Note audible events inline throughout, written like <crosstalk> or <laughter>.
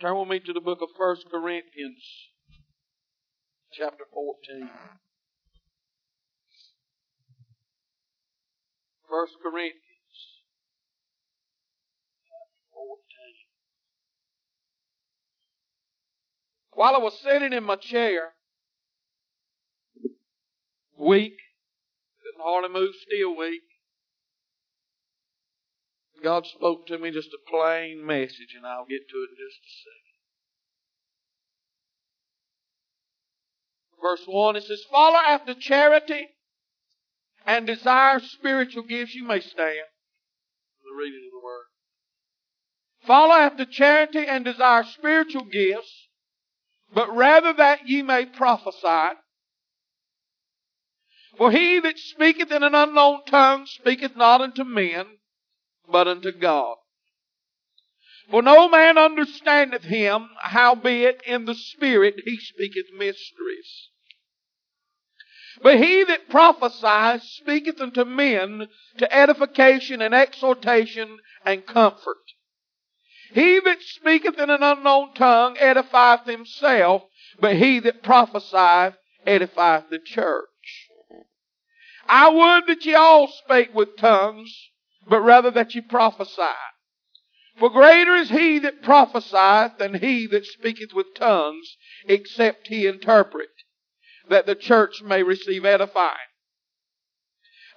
Turn with me to the book of First Corinthians, chapter 14. First Corinthians, chapter 14. While I was sitting in my chair, weak, couldn't hardly move, still weak, God spoke to me just a plain message, and I'll get to it in just a second. Verse 1, it says, Follow after charity and desire spiritual gifts. You may stand. The reading of the word. Follow after charity and desire spiritual gifts, but rather that ye may prophesy. For he that speaketh in an unknown tongue speaketh not unto men, but unto God. For no man understandeth him, howbeit in the Spirit he speaketh mysteries. But he that prophesieth speaketh unto men to edification and exhortation and comfort. He that speaketh in an unknown tongue edifieth himself, but he that prophesieth edifieth the church. I would that ye all spake with tongues, but rather that ye prophesy. For greater is he that prophesieth than he that speaketh with tongues, except he interpret, that the church may receive edifying.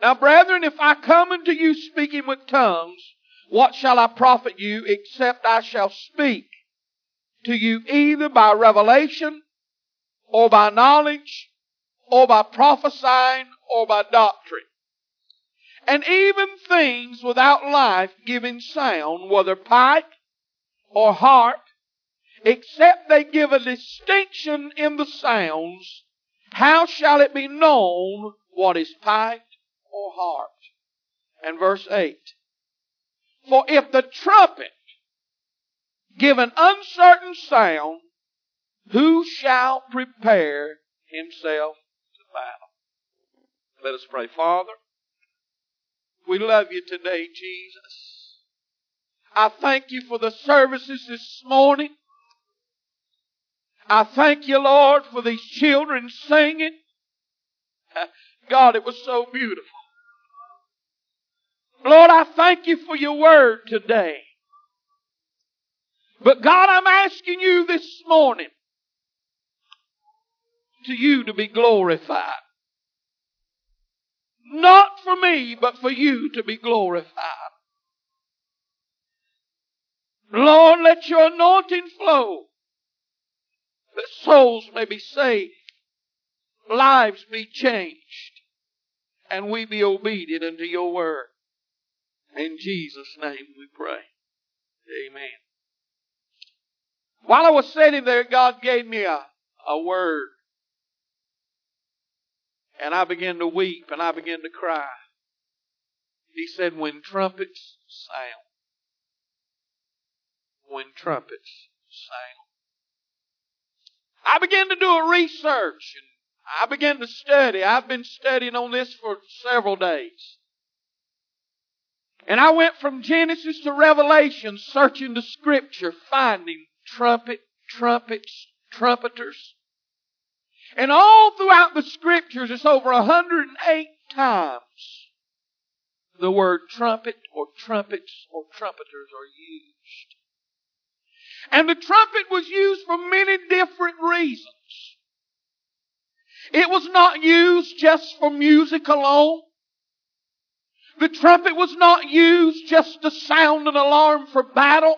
Now, brethren, if I come unto you speaking with tongues, what shall I profit you, except I shall speak to you either by revelation, or by knowledge, or by prophesying, or by doctrine? And even things without life giving sound, whether pipe or harp, except they give a distinction in the sounds, how shall it be known what is piped or harped? And verse 8. For if the trumpet give an uncertain sound, who shall prepare himself to battle? Let us pray. Father, we love you today, Jesus. I thank you for the services this morning. I thank you, Lord, for these children singing. God, it was so beautiful. Lord, I thank you for your word today. But God, I'm asking you this morning to you to be glorified. Not for me, but for you to be glorified. Lord, let your anointing flow that souls may be saved, lives be changed, and we be obedient unto your word. In Jesus' name we pray. Amen. While I was sitting there, God gave me a, a word. And I began to weep and I began to cry. He said, when trumpets sound. When trumpets sound. I began to do a research and I began to study. I've been studying on this for several days. And I went from Genesis to Revelation searching the scripture, finding trumpet, trumpets, trumpeters. And all throughout the scriptures, it's over 108 times the word trumpet or trumpets or trumpeters are used. And the trumpet was used for many different reasons. It was not used just for music alone. The trumpet was not used just to sound an alarm for battle.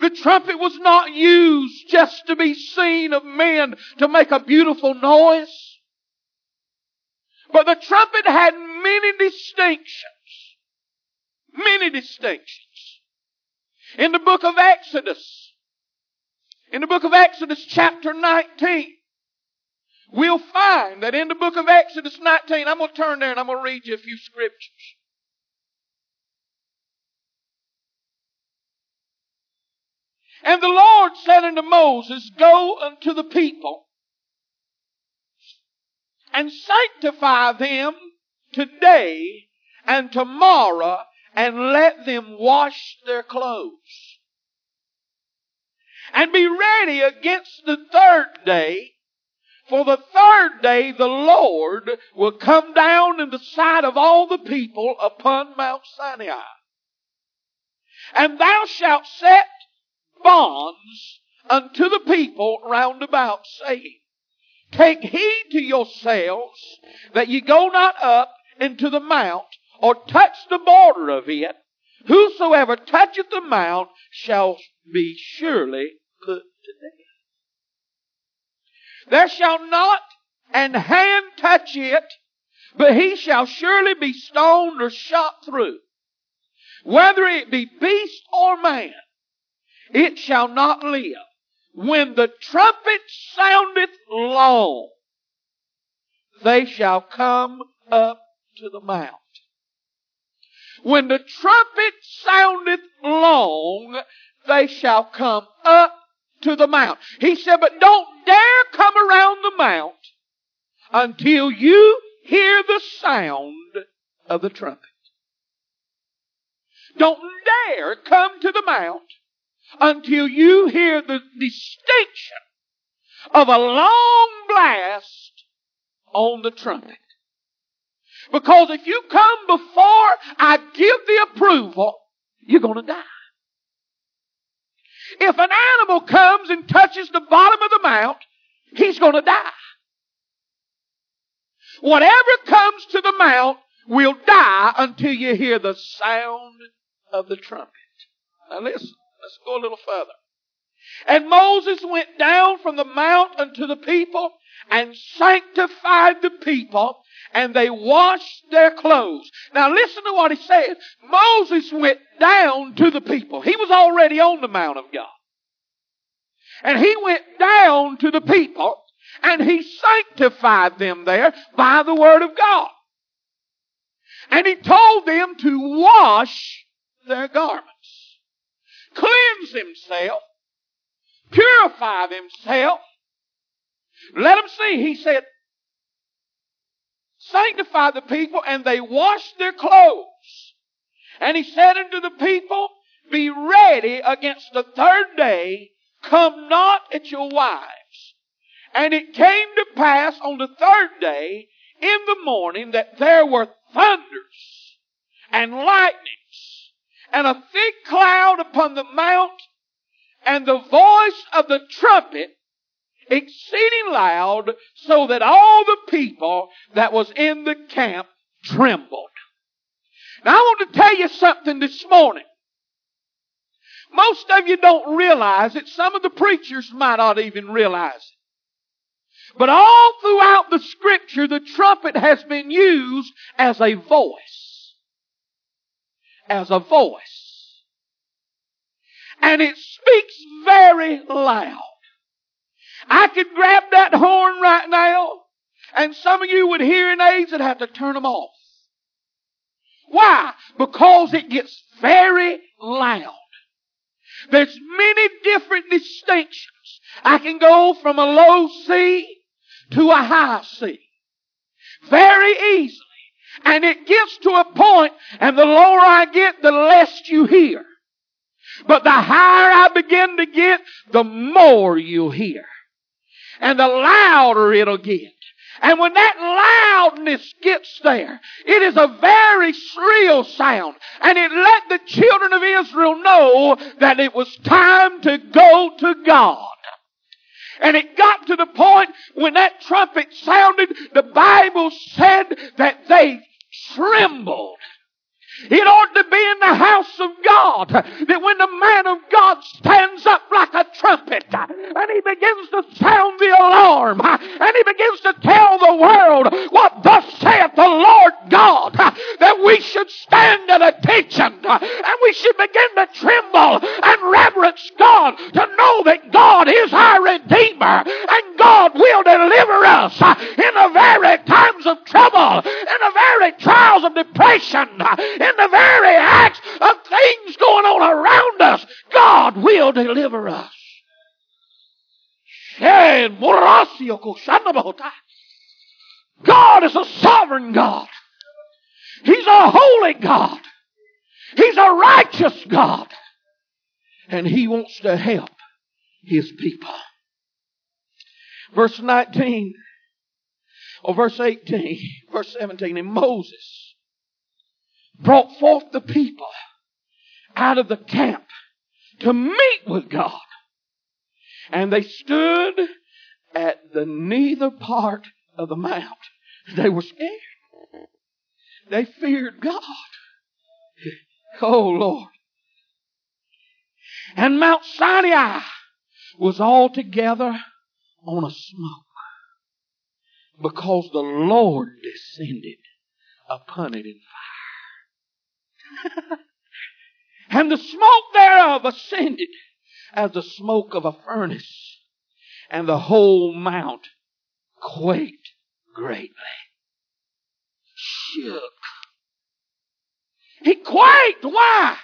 The trumpet was not used just to be seen of men to make a beautiful noise. But the trumpet had many distinctions. Many distinctions. In the book of Exodus, in the book of Exodus chapter 19, we'll find that in the book of Exodus 19, I'm going to turn there and I'm going to read you a few scriptures. And the Lord said unto Moses, Go unto the people and sanctify them today and tomorrow and let them wash their clothes. And be ready against the third day, for the third day the Lord will come down in the sight of all the people upon Mount Sinai. And thou shalt set bonds unto the people round about, saying, Take heed to yourselves that ye go not up into the mount or touch the border of it. Whosoever toucheth the mount shall be surely put to death. There shall not an hand touch it, but he shall surely be stoned or shot through. Whether it be beast or man, it shall not live. When the trumpet soundeth long, they shall come up to the mount. When the trumpet soundeth long, they shall come up to the mount. He said, but don't dare come around the mount until you hear the sound of the trumpet. Don't dare come to the mount until you hear the distinction of a long blast on the trumpet. Because if you come before I give the approval, you're going to die. If an animal comes and touches the bottom of the mount, he's going to die. Whatever comes to the mount will die until you hear the sound of the trumpet. Now listen, let's go a little further. And Moses went down from the mount unto the people and sanctified the people and they washed their clothes. Now listen to what he said. Moses went down to the people. He was already on the Mount of God. And he went down to the people and he sanctified them there by the word of God. And he told them to wash their garments, cleanse themselves, purify himself. Let them see. He said, sanctify the people and they washed their clothes. And he said unto the people, be ready against the third day, come not at your wives. And it came to pass on the third day in the morning that there were thunders and lightnings and a thick cloud upon the mount and the voice of the trumpet exceeding loud so that all the people that was in the camp trembled. Now I want to tell you something this morning. Most of you don't realize it. Some of the preachers might not even realize it. But all throughout the scripture, the trumpet has been used as a voice. As a voice. And it speaks very loud. I could grab that horn right now, and some of you with hearing aids would have to turn them off. Why? Because it gets very loud. There's many different distinctions. I can go from a low C to a high C. Very easily. And it gets to a point, and the lower I get, the less you hear. But the higher I begin to get, the more you'll hear and the louder it'll get. And when that loudness gets there, it is a very shrill sound. And it let the children of Israel know that it was time to go to God. And it got to the point when that trumpet sounded, the Bible said that they trembled. It ought to be in the house of God that when the man of God stands up like a trumpet and he begins to sound the alarm and he begins to tell the world what thus saith the Lord God that we should stand at attention and we should begin to tremble and reverence God to know that God is our Redeemer and God will deliver us in the very of trouble, in the very trials of depression, in the very acts of things going on around us, God will deliver us. God is a sovereign God. He's a holy God. He's a righteous God. And He wants to help his people. Verse 19, or verse 18, <laughs> verse 17, and Moses brought forth the people out of the camp to meet with God. And they stood at the neither part of the mount. They were scared. They feared God. <laughs> Oh Lord. And Mount Sinai was altogether on a smoke because the Lord descended upon it in fire. <laughs> and the smoke thereof ascended as the smoke of a furnace, and the whole mount quaked greatly. Shook. He quaked. Why?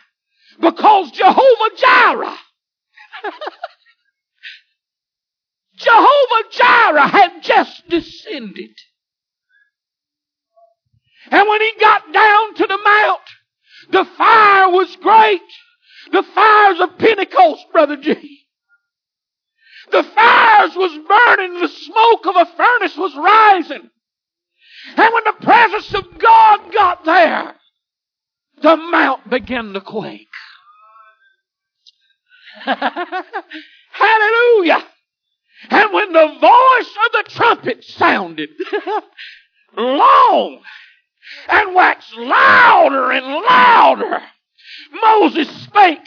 Because Jehovah Jireh <laughs> Jehovah Jireh had just descended. And when he got down to the mount, the fire was great. The fires of Pentecost, Brother G. The fires was burning, the smoke of a furnace was rising. And when the presence of God got there, the mount began to quake. <laughs> Hallelujah. And when the voice of the trumpet sounded <laughs> long and waxed louder and louder, Moses spake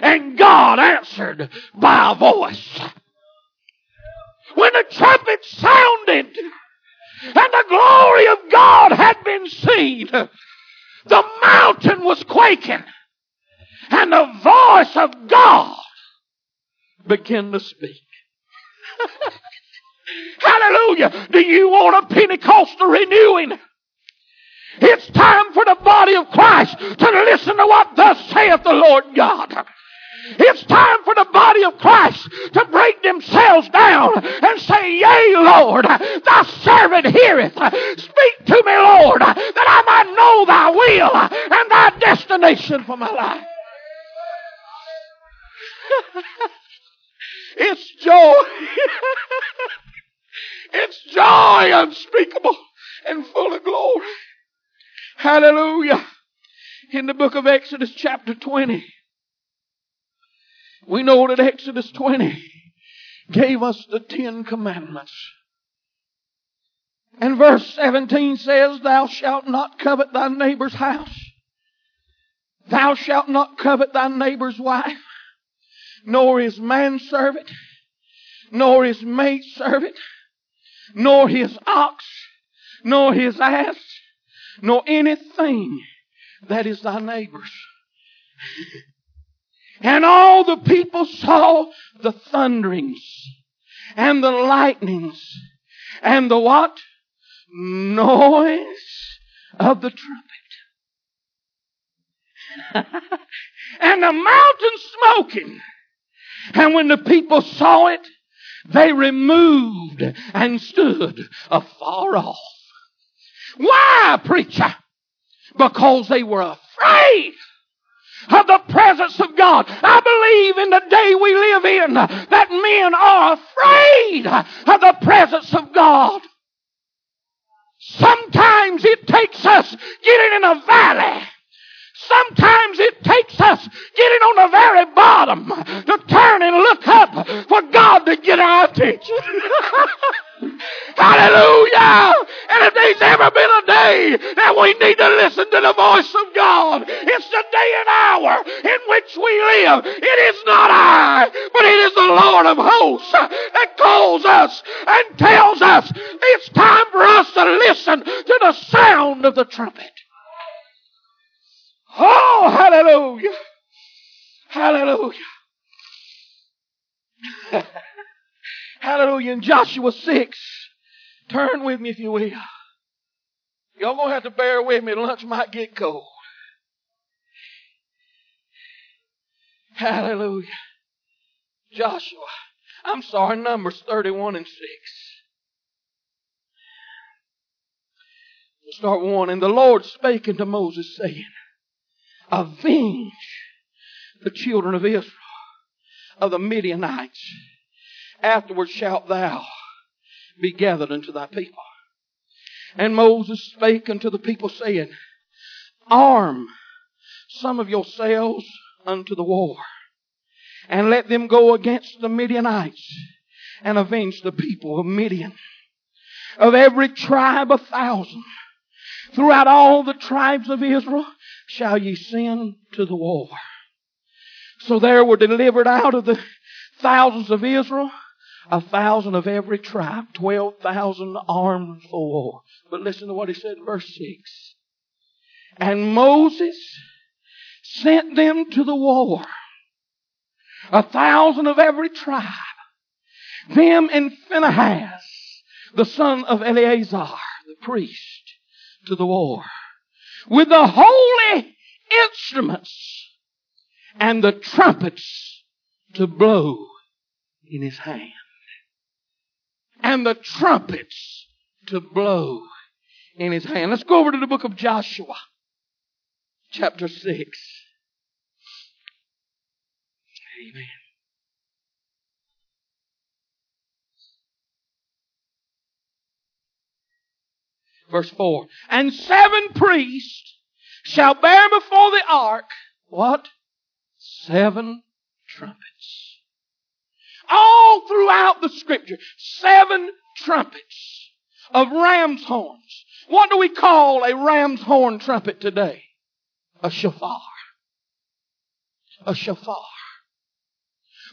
and God answered by a voice. When the trumpet sounded and the glory of God had been seen, the mountain was quaking and the voice of God began to speak. Hallelujah. Do you want a Pentecostal renewing? It's time for the body of Christ to listen to what thus saith the Lord God. It's time for the body of Christ to break themselves down and say, Yea, Lord, thy servant heareth. Speak to me, Lord, that I might know thy will and thy destination for my life. <laughs> It's joy. <laughs> it's joy unspeakable and full of glory. Hallelujah. In the book of Exodus chapter 20, we know that Exodus 20 gave us the Ten Commandments. And verse 17 says, Thou shalt not covet thy neighbor's house. Thou shalt not covet thy neighbor's wife nor his manservant, nor his maidservant, nor his ox, nor his ass, nor anything that is thy neighbor's. <laughs> and all the people saw the thunderings and the lightnings and the what? Noise of the trumpet. <laughs> and the mountain smoking and when the people saw it, they removed and stood afar off. Why, preacher? Because they were afraid of the presence of God. I believe in the day we live in that men are afraid of the presence of God. Sometimes it takes us getting in a valley getting on the very bottom to turn and look up for God to get our attention. <laughs> Hallelujah! And if there's ever been a day that we need to listen to the voice of God, it's the day and hour in which we live. It is not I, but it is the Lord of hosts that calls us and tells us it's time for us to listen to the sound of the trumpet. Oh, hallelujah. Hallelujah. <laughs> hallelujah. In Joshua 6, turn with me if you will. Y'all gonna have to bear with me. Lunch might get cold. Hallelujah. Joshua. I'm sorry, Numbers 31 and 6. We'll start one. And the Lord spake unto Moses, saying, Avenge the children of Israel of the Midianites. Afterward shalt thou be gathered unto thy people. And Moses spake unto the people, saying, Arm some of yourselves unto the war, and let them go against the Midianites, and avenge the people of Midian. Of every tribe a thousand, throughout all the tribes of Israel, shall ye send to the war. So there were delivered out of the thousands of Israel a thousand of every tribe, twelve thousand armed for war. But listen to what he said in verse six. And Moses sent them to the war, a thousand of every tribe, them and Phinehas, the son of Eleazar, the priest, to the war, with the holy instruments and the trumpets to blow in his hand and the trumpets to blow in his hand. Let's go over to the book of Joshua, chapter 6. Amen. Verse 4. And seven priests shall bear before the ark, what? Seven trumpets all throughout the scripture. Seven trumpets of ram's horns. What do we call a ram's horn trumpet today? A shofar. A shofar.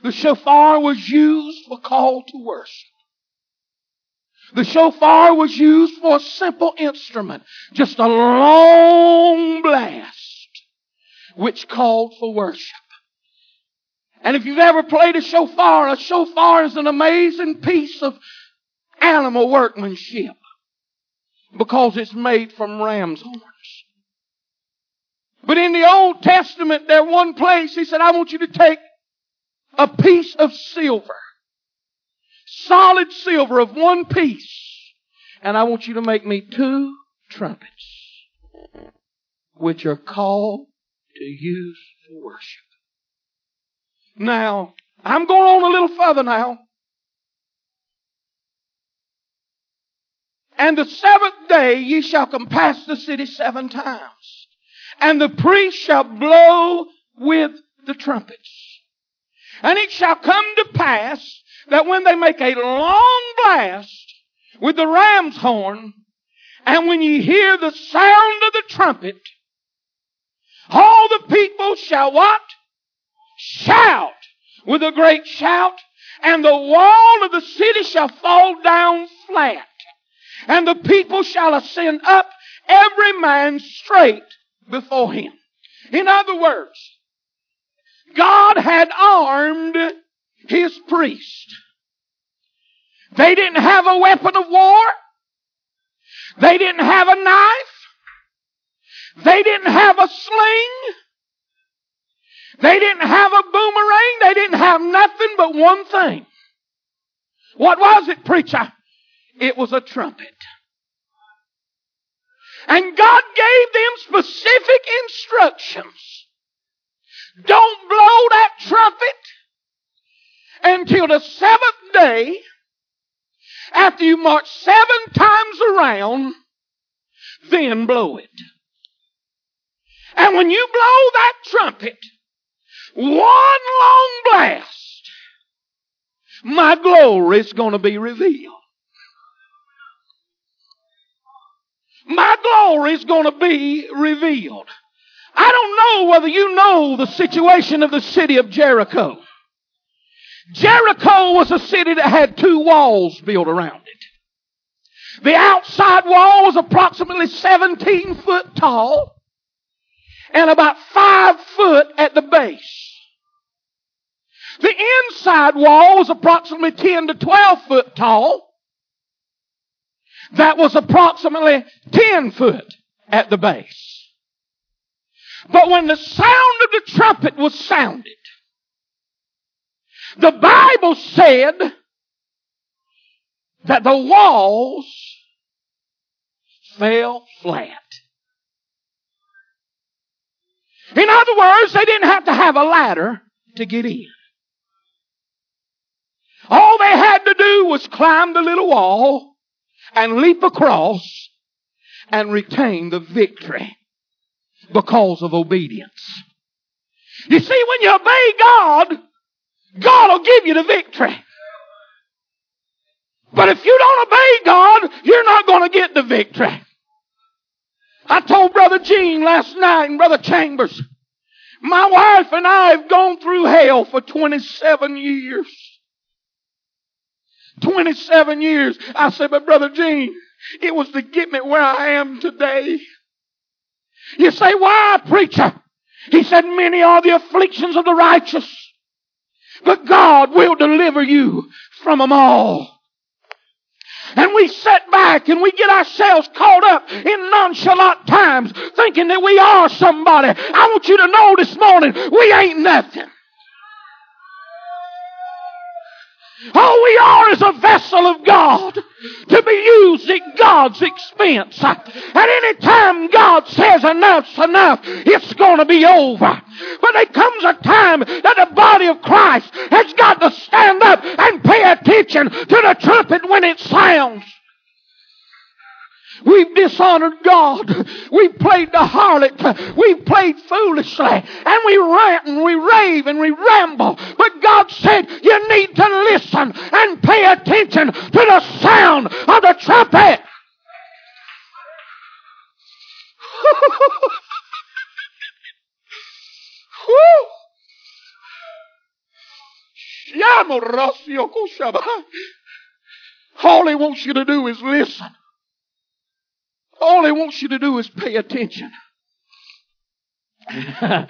The shofar was used for call to worship. The shofar was used for a simple instrument, just a long blast, which called for worship. And if you've ever played a shofar, a shofar is an amazing piece of animal workmanship because it's made from ram's horns. But in the Old Testament, there one place, he said, I want you to take a piece of silver, solid silver of one piece, and I want you to make me two trumpets, which are called to use for worship. Now, I'm going on a little further now. And the seventh day ye shall compass the city seven times. And the priest shall blow with the trumpets. And it shall come to pass that when they make a long blast with the ram's horn, and when ye hear the sound of the trumpet, all the people shall what? Shout with a great shout, and the wall of the city shall fall down flat, and the people shall ascend up, every man straight before him. In other words, God had armed his priest. They didn't have a weapon of war. They didn't have a knife. They didn't have a sling. They didn't have a boomerang. They didn't have nothing but one thing. What was it, preacher? It was a trumpet. And God gave them specific instructions. Don't blow that trumpet until the seventh day after you march seven times around, then blow it. And when you blow that trumpet, one long blast, my glory is going to be revealed. My glory is going to be revealed. I don't know whether you know the situation of the city of Jericho. Jericho was a city that had two walls built around it. The outside wall was approximately 17 foot tall and about five foot at the base. The inside wall was approximately 10 to 12 foot tall. That was approximately 10 foot at the base. But when the sound of the trumpet was sounded, the Bible said that the walls fell flat. In other words, they didn't have to have a ladder to get in. Was climb the little wall and leap across and retain the victory because of obedience. You see, when you obey God, God will give you the victory. But if you don't obey God, you're not going to get the victory. I told Brother Gene last night and Brother Chambers, my wife and I have gone through hell for 27 years. 27 years. I said, but Brother Gene, it was to get me where I am today. You say, why, preacher? He said, many are the afflictions of the righteous, but God will deliver you from them all. And we sit back and we get ourselves caught up in nonchalant times thinking that we are somebody. I want you to know this morning, we ain't nothing. All we are is a vessel of God to be used at God's expense. At any time God says enough's enough, it's going to be over. But there comes a time that the body of Christ has got to stand up and pay attention to the trumpet when it sounds. We've dishonored God. We've played the harlot. We've played foolishly. And we rant and we rave and we ramble. But God said you need to listen and pay attention to the sound of the trumpet. <laughs> All he wants you to do is listen. All he wants you to do is pay attention. <laughs> Go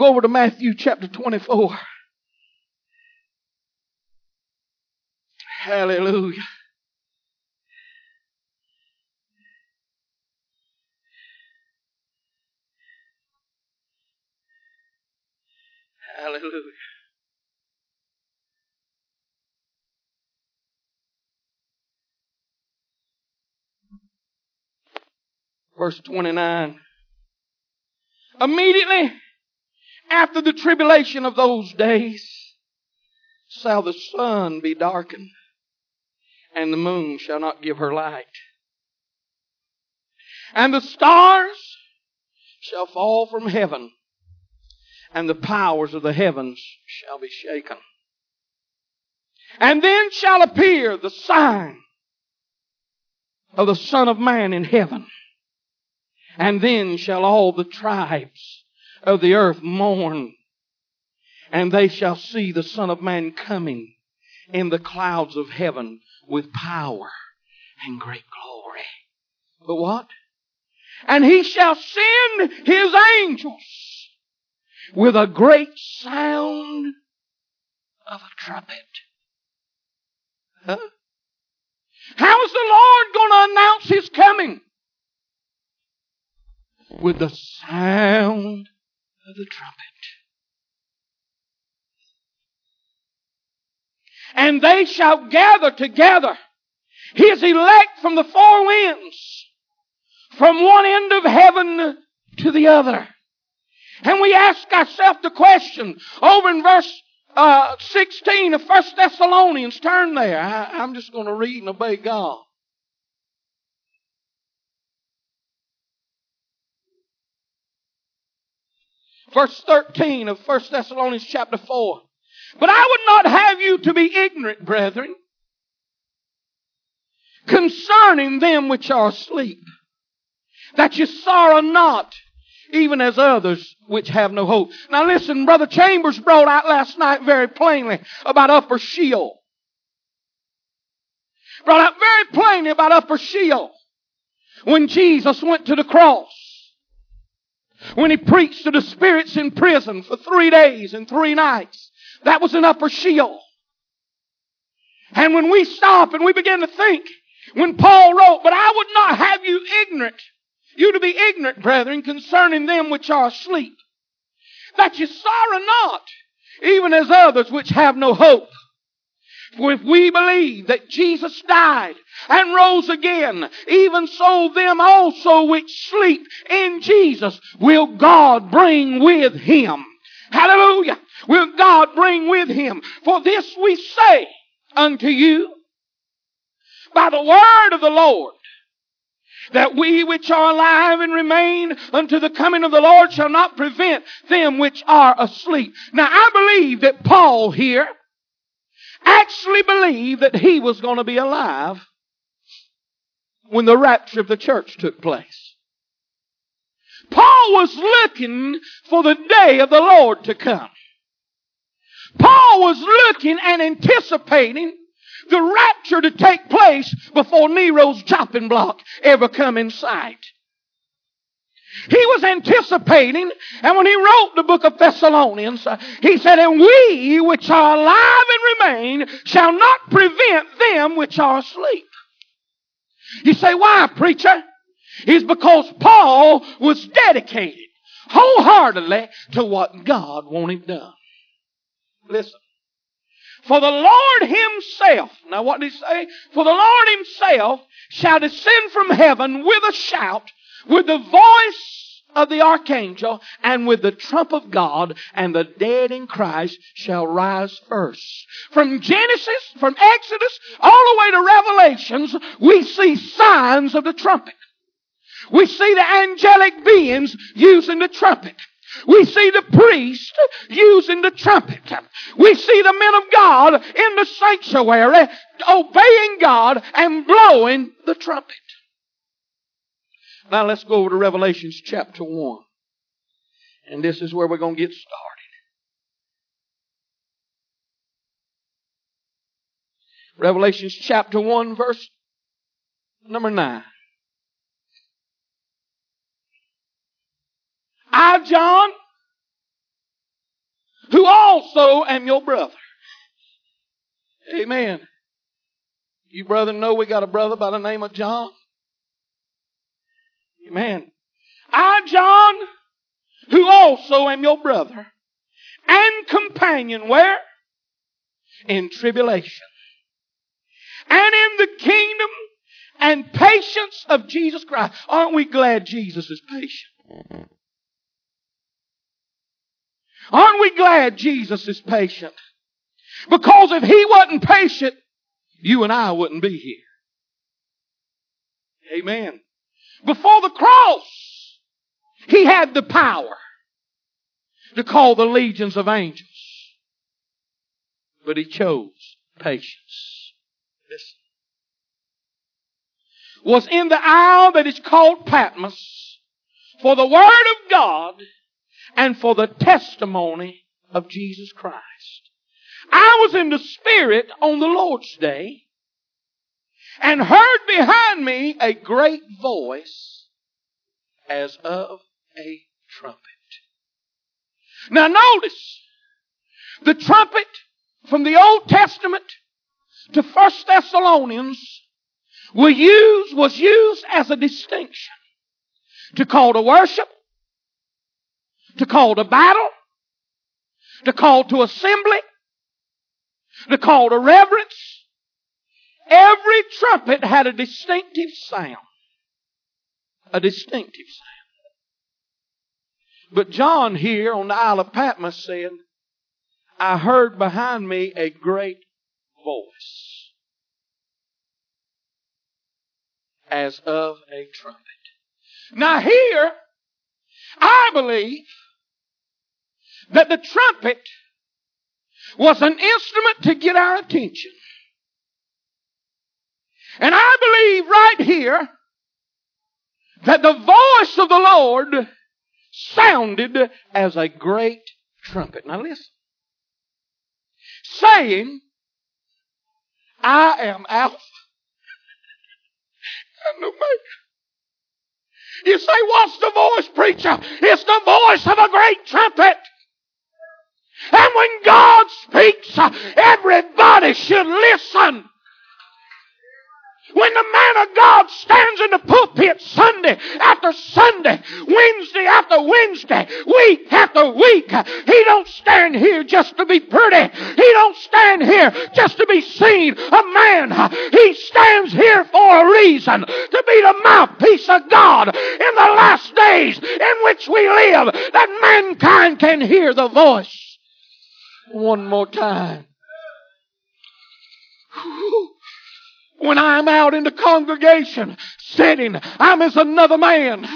over to Matthew chapter 24. Hallelujah. Hallelujah. Verse 29. Immediately after the tribulation of those days shall the sun be darkened and the moon shall not give her light. And the stars shall fall from heaven and the powers of the heavens shall be shaken. And then shall appear the sign of the Son of Man in heaven. And then shall all the tribes of the earth mourn, and they shall see the Son of Man coming in the clouds of heaven with power and great glory. But what? And he shall send his angels with a great sound of a trumpet. Huh? How is the Lord going to announce his coming? With the sound of the trumpet. And they shall gather together his elect from the four winds, from one end of heaven to the other. And we ask ourselves the question over in verse uh, 16 of First Thessalonians. Turn there. I, I'm just going to read and obey God. Verse 13 of 1 Thessalonians chapter 4. But I would not have you to be ignorant, brethren, concerning them which are asleep, that you sorrow not, even as others which have no hope. Now listen, Brother Chambers brought out last night very plainly about upper Sheol. Brought out very plainly about upper Sheol. When Jesus went to the cross when he preached to the spirits in prison for three days and three nights. That was an upper Sheol. And when we stop and we begin to think, when Paul wrote, but I would not have you ignorant, you to be ignorant, brethren, concerning them which are asleep, that you sorrow not, even as others which have no hope. For if we believe that Jesus died and rose again, even so them also which sleep in Jesus will God bring with him. Hallelujah. Will God bring with him. For this we say unto you by the word of the Lord that we which are alive and remain unto the coming of the Lord shall not prevent them which are asleep. Now I believe that Paul here actually believed that he was going to be alive when the rapture of the church took place. Paul was looking for the day of the Lord to come. Paul was looking and anticipating the rapture to take place before Nero's chopping block ever come in sight. He was anticipating, and when he wrote the book of Thessalonians, uh, he said, And we which are alive and remain shall not prevent them which are asleep. You say, why, preacher? It's because Paul was dedicated wholeheartedly to what God wanted done. Listen. For the Lord himself, now what did he say? For the Lord himself shall descend from heaven with a shout, with the voice of the archangel, and with the trump of God, and the dead in Christ shall rise first. From Genesis, from Exodus, all the way to Revelations, we see signs of the trumpet. We see the angelic beings using the trumpet. We see the priest using the trumpet. We see the men of God in the sanctuary obeying God and blowing the trumpet. Now let's go over to Revelations chapter 1. And this is where we're going to get started. Revelations chapter 1 verse number 9. I, John, who also am your brother. Amen. You brother know we got a brother by the name of John? Amen. I, John, who also am your brother and companion, where? In tribulation. And in the kingdom and patience of Jesus Christ. Aren't we glad Jesus is patient? Aren't we glad Jesus is patient? Because if He wasn't patient, you and I wouldn't be here. Amen. Before the cross, He had the power to call the legions of angels. But He chose patience. Listen. Was in the isle that is called Patmos for the Word of God and for the testimony of Jesus Christ. I was in the Spirit on the Lord's day and heard behind me a great voice as of a trumpet. Now notice, the trumpet from the Old Testament to First Thessalonians was used, was used as a distinction to call to worship, to call to battle, to call to assembly, to call to reverence. Every trumpet had a distinctive sound. A distinctive sound. But John here on the Isle of Patmos said, I heard behind me a great voice as of a trumpet. Now here, I believe that the trumpet was an instrument to get our attention. And I believe right here that the voice of the Lord sounded as a great trumpet. Now listen. Saying, I am Alpha and Omega. You say, what's the voice, preacher? It's the voice of a great trumpet. And when God speaks, everybody should listen. When the man of God stands in the pulpit Sunday after Sunday, Wednesday after Wednesday, week after week, he don't stand here just to be pretty. He don't stand here just to be seen a man. He stands here for a reason, to be the mouthpiece of God in the last days in which we live, that mankind can hear the voice one more time. When I'm out in the congregation sitting, I'm as another man.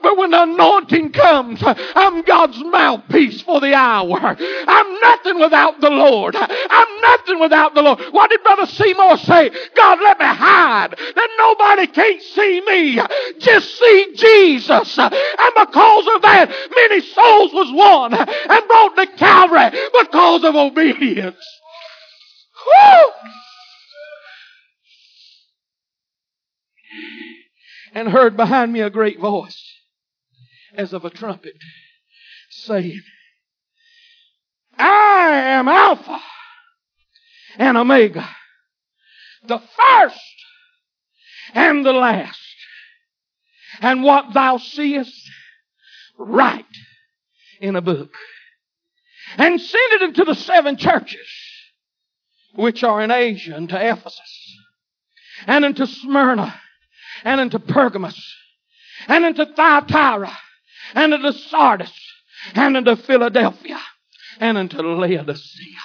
But when the anointing comes, I'm God's mouthpiece for the hour. I'm nothing without the Lord. I'm nothing without the Lord. What did Brother Seymour say? God, let me hide that nobody can't see me. Just see Jesus. And because of that, many souls was won and brought to Calvary because of obedience. Woo! And heard behind me a great voice as of a trumpet saying, I am Alpha and Omega, the first and the last. And what thou seest, write in a book. And send it into the seven churches which are in Asia, and to Ephesus, and unto Smyrna, and into Pergamos, and into Thyatira, and into Sardis, and into Philadelphia, and into Laodicea.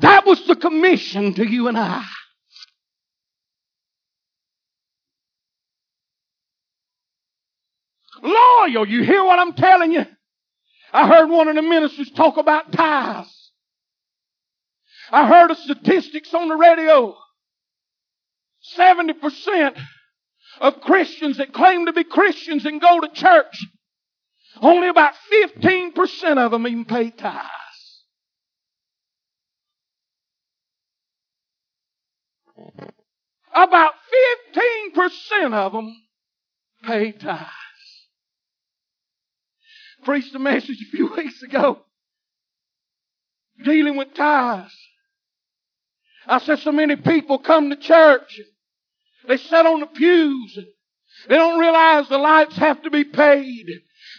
That was the commission to you and I. Loyal, you hear what I'm telling you? I heard one of the ministers talk about tithes. I heard a statistics on the radio. 70% of Christians that claim to be Christians and go to church, only about 15% of them even pay tithes. About 15% of them pay tithes. Preached a message a few <laughs> weeks ago dealing with tithes. I said so many people come to church. They sit on the pews. They don't realize the lights have to be paid.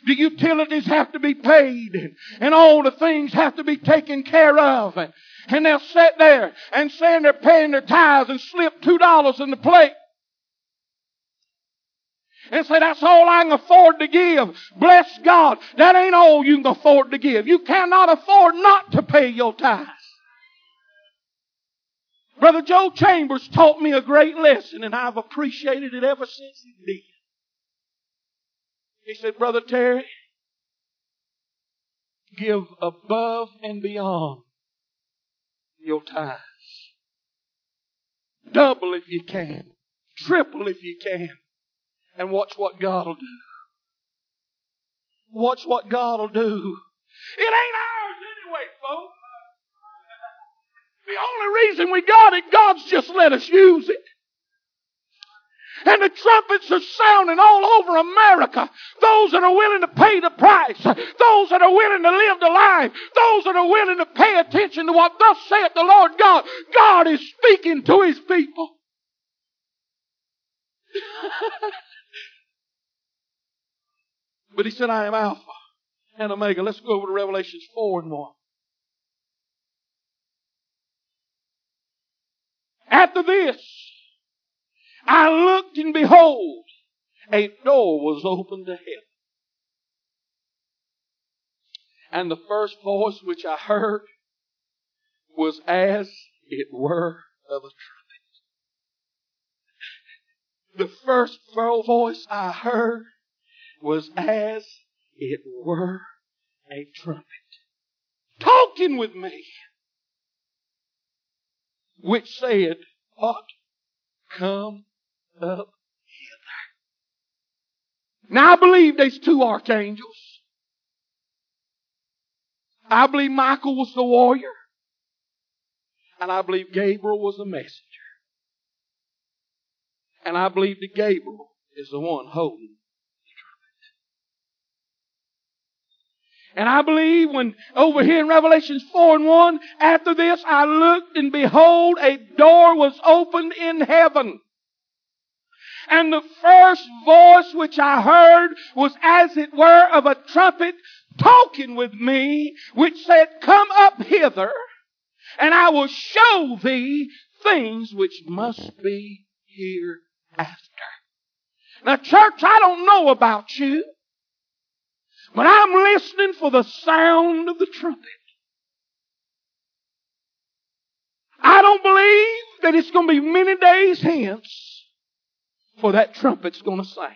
The utilities have to be paid. And all the things have to be taken care of. And they'll sit there and say they're paying their tithes and slip two dollars in the plate. And say, that's all I can afford to give. Bless God. That ain't all you can afford to give. You cannot afford not to pay your tithes. Brother Joe Chambers taught me a great lesson and I've appreciated it ever since he did. He said, Brother Terry, give above and beyond your tithes. Double if you can. Triple if you can. And watch what God will do. Watch what God will do. It ain't The only reason we got it, God's just let us use it. And the trumpets are sounding all over America. Those that are willing to pay the price. Those that are willing to live the life. Those that are willing to pay attention to what thus saith the Lord God. God is speaking to His people. <laughs> but He said, I am Alpha and Omega. Let's go over to Revelations 4 and 1. After this, I looked and behold, a door was opened to heaven. And the first voice which I heard was as it were of a trumpet. The first voice I heard was as it were a trumpet. Talking with me which said, What? Come up hither. Now I believe there's two archangels. I believe Michael was the warrior. And I believe Gabriel was the messenger. And I believe that Gabriel is the one holding And I believe when over here in Revelations 4 and 1, after this I looked and behold a door was opened in heaven. And the first voice which I heard was as it were of a trumpet talking with me, which said, Come up hither, and I will show thee things which must be hereafter. Now church, I don't know about you, but I'm listening for the sound of the trumpet. I don't believe that it's going to be many days hence for that trumpet's going to sound.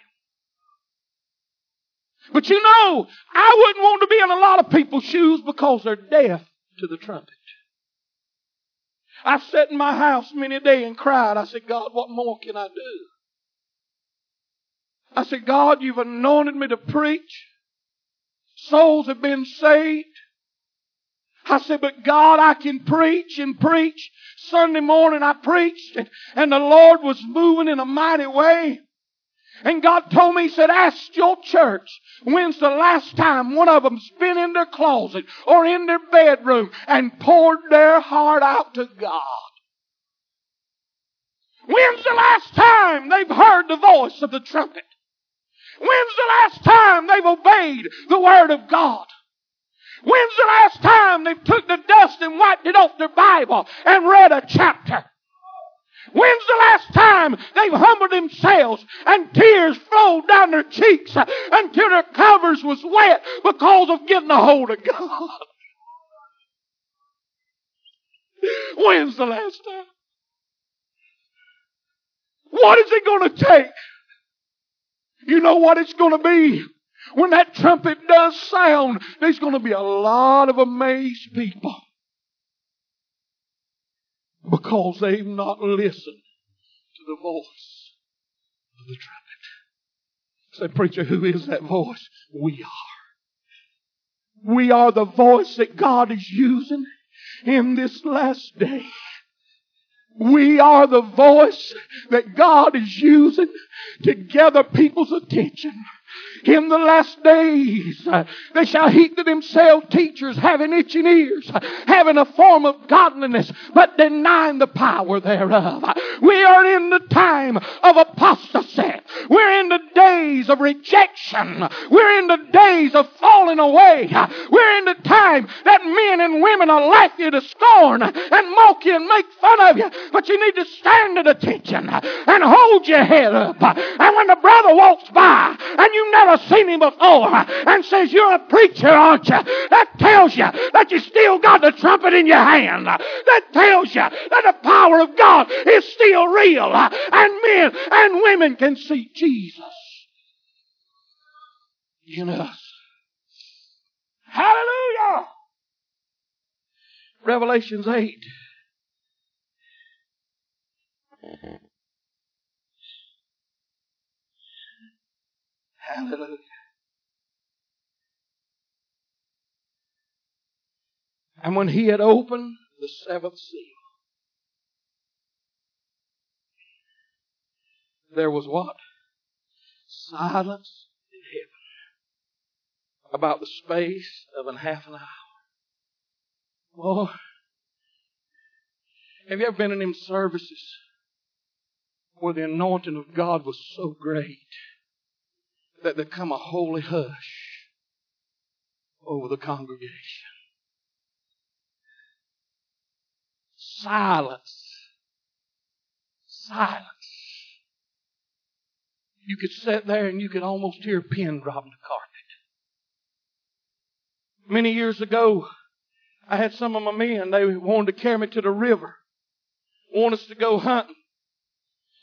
But you know, I wouldn't want to be in a lot of people's shoes because they're deaf to the trumpet. I sat in my house many a day and cried. I said, God, what more can I do? I said, God, you've anointed me to preach. Souls have been saved. I said, but God, I can preach and preach. Sunday morning I preached and, and the Lord was moving in a mighty way. And God told me, He said, ask your church, when's the last time one of them's been in their closet or in their bedroom and poured their heart out to God? When's the last time they've heard the voice of the trumpet? When's the last time they've obeyed the Word of God? When's the last time they've took the dust and wiped it off their Bible and read a chapter? When's the last time they've humbled themselves and tears flowed down their cheeks until their covers was wet because of getting a hold of God? When's the last time? What is it going to take? You know what it's going to be? When that trumpet does sound, there's going to be a lot of amazed people because they've not listened to the voice of the trumpet. Say, preacher, who is that voice? We are. We are the voice that God is using in this last day. We are the voice that God is using to gather people's attention in the last days, uh, they shall heap to themselves teachers having itching ears, having a form of godliness, but denying the power thereof. We are in the time of apostasy. We're in the days of rejection. We're in the days of falling away. We're in the time that men and women will laugh you to scorn and mock you and make fun of you. But you need to stand at attention and hold your head up. And when the brother walks by and you never seen him before and says, You're a preacher, aren't you? That tells you that you still got the trumpet in your hand. That tells you that the power of God is still real and men and women can see Jesus in us. Hallelujah! Revelations 8. Hallelujah. And when he had opened the seventh seal, there was what? Silence in heaven about the space of an half an hour. Oh, have you ever been in them services where the anointing of God was so great? That there come a holy hush over the congregation. Silence. Silence. You could sit there and you could almost hear a pin drop in the carpet. Many years ago, I had some of my men, they wanted to carry me to the river, want us to go hunting.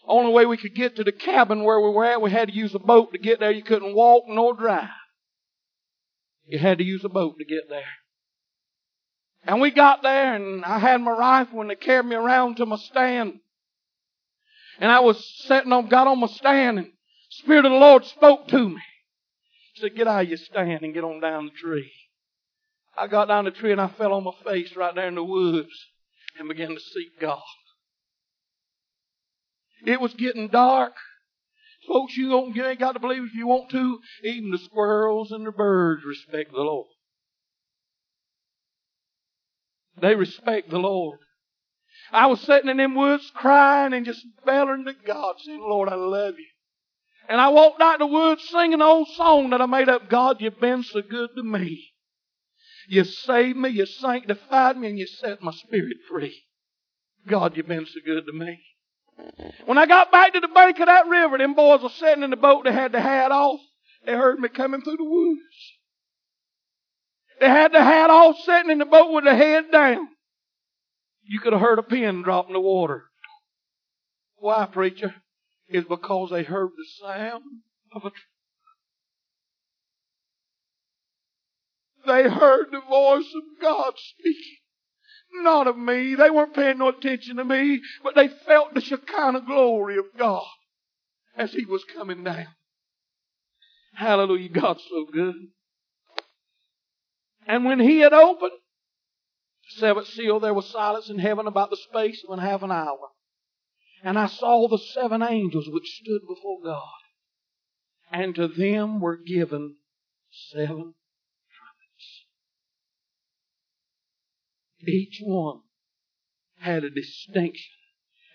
Only way we could get to the cabin where we were at, we had to use a boat to get there. You couldn't walk nor drive. You had to use a boat to get there. And we got there and I had my rifle and they carried me around to my stand. And I was sitting on, got on my stand and Spirit of the Lord spoke to me. He said, get out of your stand and get on down the tree. I got down the tree and I fell on my face right there in the woods and began to seek God. It was getting dark. Folks, you, don't, you ain't got to believe if you want to. Even the squirrels and the birds respect the Lord. They respect the Lord. I was sitting in them woods crying and just bellowing to God, saying, Lord, I love you. And I walked out in the woods singing an old song that I made up. God, you've been so good to me. You saved me, you sanctified me, and you set my spirit free. God, you've been so good to me. When I got back to the bank of that river, them boys were sitting in the boat. They had the hat off. They heard me coming through the woods. They had the hat off, sitting in the boat with the head down. You could have heard a pin drop in the water. Why, preacher? Is because they heard the sound of a trumpet. They heard the voice of God speaking. Not of me. They weren't paying no attention to me, but they felt the Shekinah glory of God as He was coming down. Hallelujah. God's so good. And when He had opened the seventh seal, there was silence in heaven about the space of an half an hour. And I saw the seven angels which stood before God. And to them were given seven Each one had a distinction.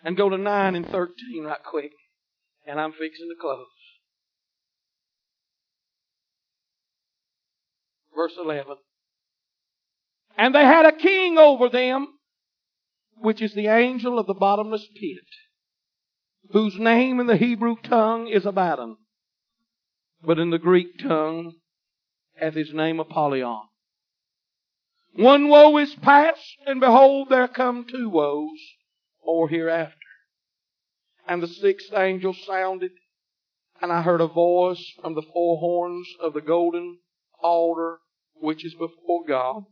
And go to 9 and 13 right quick. And I'm fixing to close. Verse 11. And they had a king over them, which is the angel of the bottomless pit, whose name in the Hebrew tongue is Abaddon, but in the Greek tongue hath his name Apollyon. One woe is past, and behold, there come two woes more hereafter. And the sixth angel sounded, and I heard a voice from the four horns of the golden altar which is before God,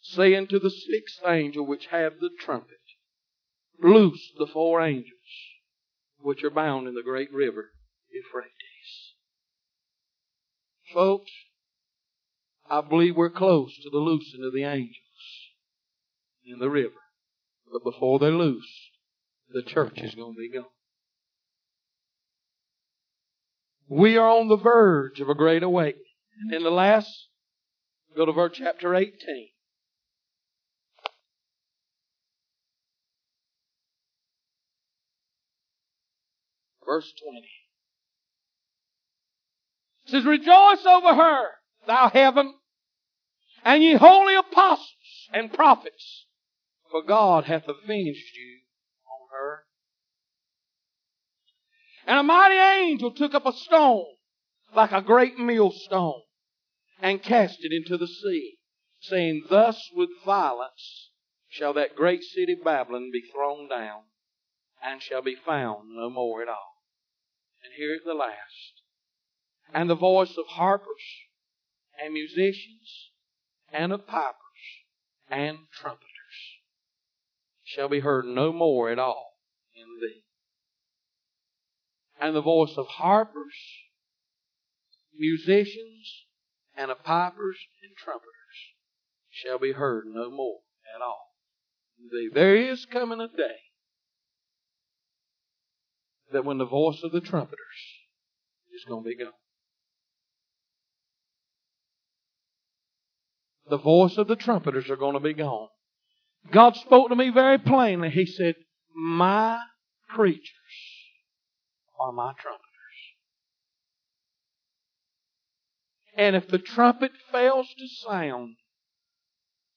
saying to the sixth angel which had the trumpet, Loose the four angels which are bound in the great river Euphrates. Folks, I believe we're close to the loosing of the angels in the river. But before they're loose, the church is going to be gone. We are on the verge of a great awakening. And in the last, go to verse chapter 18. Verse 20. It says, Rejoice over her, thou heaven, and ye holy apostles and prophets, for God hath avenged you on her. And a mighty angel took up a stone like a great millstone and cast it into the sea, saying, Thus with violence shall that great city Babylon be thrown down and shall be found no more at all. And here is the last. And the voice of harpers and musicians and of pipers and trumpeters shall be heard no more at all in thee. And the voice of harpers, musicians, and of pipers and trumpeters shall be heard no more at all. There is coming a day that when the voice of the trumpeters is going to be gone. The voice of the trumpeters are going to be gone. God spoke to me very plainly. He said, My preachers are my trumpeters. And if the trumpet fails to sound,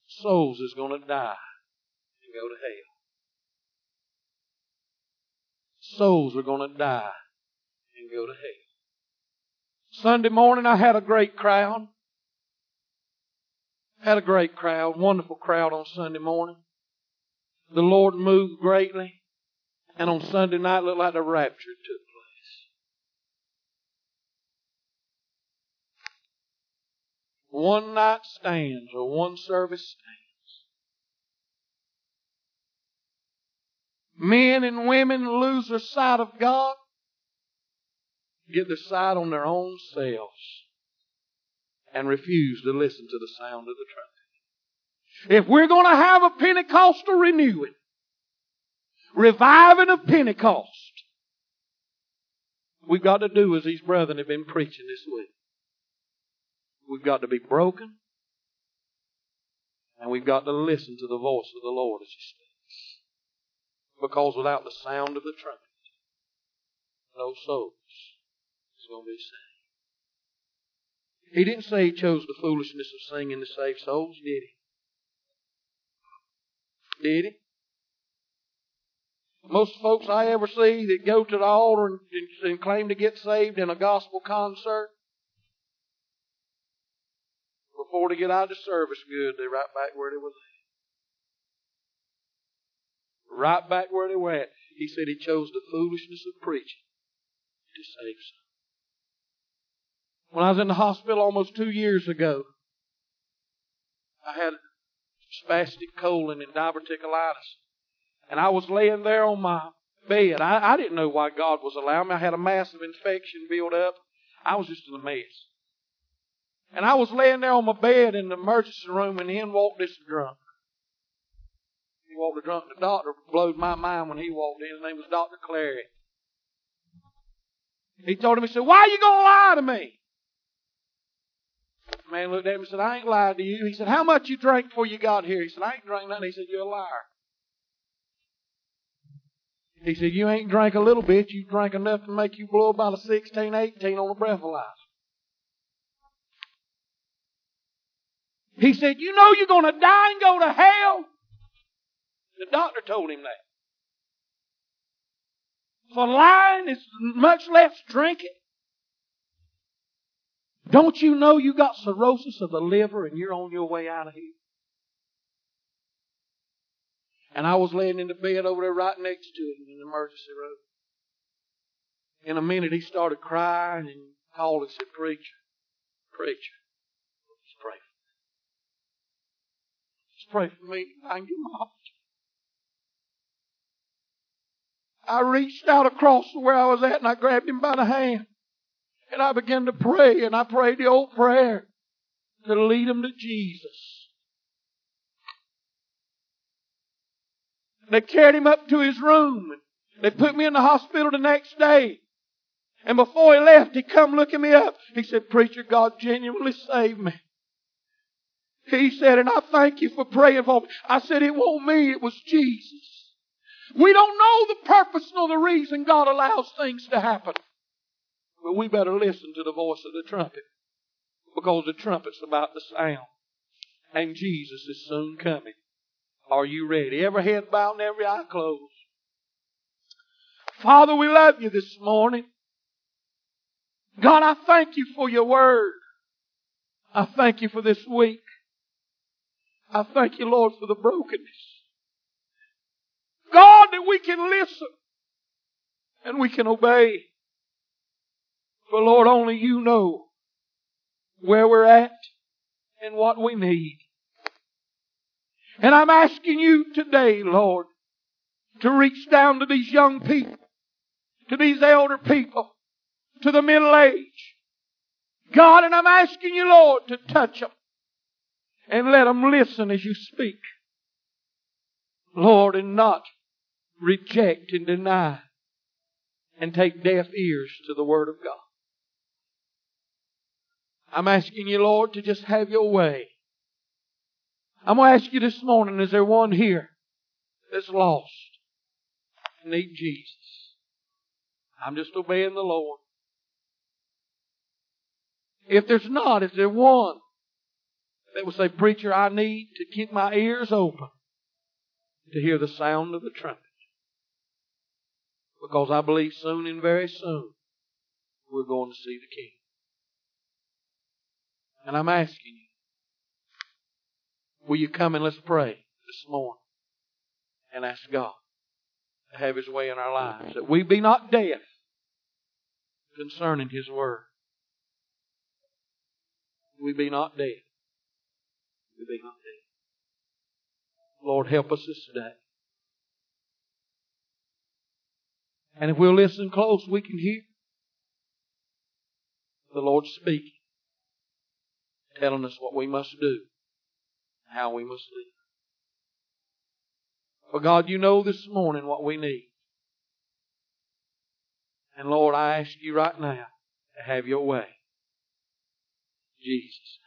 souls is going to die and go to hell. Souls are going to die and go to hell. Sunday morning I had a great crowd. Had a great crowd, wonderful crowd on Sunday morning. The Lord moved greatly, and on Sunday night looked like the rapture took place. One night stands or one service stands. Men and women lose their sight of God, get their sight on their own selves and refuse to listen to the sound of the trumpet. If we're going to have a Pentecostal renewing, reviving of Pentecost, we've got to do as these brethren have been preaching this week. We've got to be broken, and we've got to listen to the voice of the Lord as He speaks. Because without the sound of the trumpet, no souls is going to be saved. He didn't say he chose the foolishness of singing to save souls, did he? Did he? Most folks I ever see that go to the altar and, and claim to get saved in a gospel concert, before they get out of service good, they're right back where they was. Right back where they were at. He said he chose the foolishness of preaching to save some. When I was in the hospital almost two years ago, I had spastic colon and diverticulitis. And I was laying there on my bed. I, I didn't know why God was allowing me. I had a massive infection built up. I was just in a mess. And I was laying there on my bed in the emergency room, and in walked this drunk. He walked a drunk. The doctor blowed my mind when he walked in. His name was Dr. Clary. He told him, he said, Why are you going to lie to me? The man looked at him and said, I ain't lied to you. He said, How much you drank before you got here? He said, I ain't drank nothing. He said, You're a liar. He said, You ain't drank a little bit. You drank enough to make you blow about a 16, 18 on a breathalyzer. He said, You know you're going to die and go to hell? The doctor told him that. For lying is much less drinking. Don't you know you got cirrhosis of the liver and you're on your way out of here? And I was laying in the bed over there right next to him in the emergency room. In a minute he started crying and called and said, Preacher, preacher, let's pray for me. Let's pray for me. I can get my I reached out across where I was at and I grabbed him by the hand. And I began to pray and I prayed the old prayer to lead him to Jesus. They carried him up to his room. They put me in the hospital the next day. And before he left, he come looking me up. He said, Preacher, God genuinely saved me. He said, and I thank you for praying for me. I said, it wasn't me, it was Jesus. We don't know the purpose nor the reason God allows things to happen. But we better listen to the voice of the trumpet. Because the trumpet's about to sound. And Jesus is soon coming. Are you ready? Every head bowed and every eye closed. Father, we love you this morning. God, I thank you for your word. I thank you for this week. I thank you, Lord, for the brokenness. God, that we can listen and we can obey. For Lord, only you know where we're at and what we need. And I'm asking you today, Lord, to reach down to these young people, to these elder people, to the middle age. God, and I'm asking you, Lord, to touch them and let them listen as you speak. Lord, and not reject and deny and take deaf ears to the Word of God. I'm asking you, Lord, to just have your way. I'm going to ask you this morning, is there one here that's lost? and Need Jesus. I'm just obeying the Lord. If there's not, is there one that will say, Preacher, I need to keep my ears open to hear the sound of the trumpet? Because I believe soon and very soon we're going to see the King. And I'm asking you, Will you come and let's pray this morning and ask God to have His way in our lives, that we be not deaf concerning His Word. We be not deaf. We be not deaf. Lord, help us this day. And if we'll listen close, we can hear the Lord speaking, telling us what we must do how we must live. But God, you know this morning what we need. And Lord, I ask you right now to have your way. Jesus'.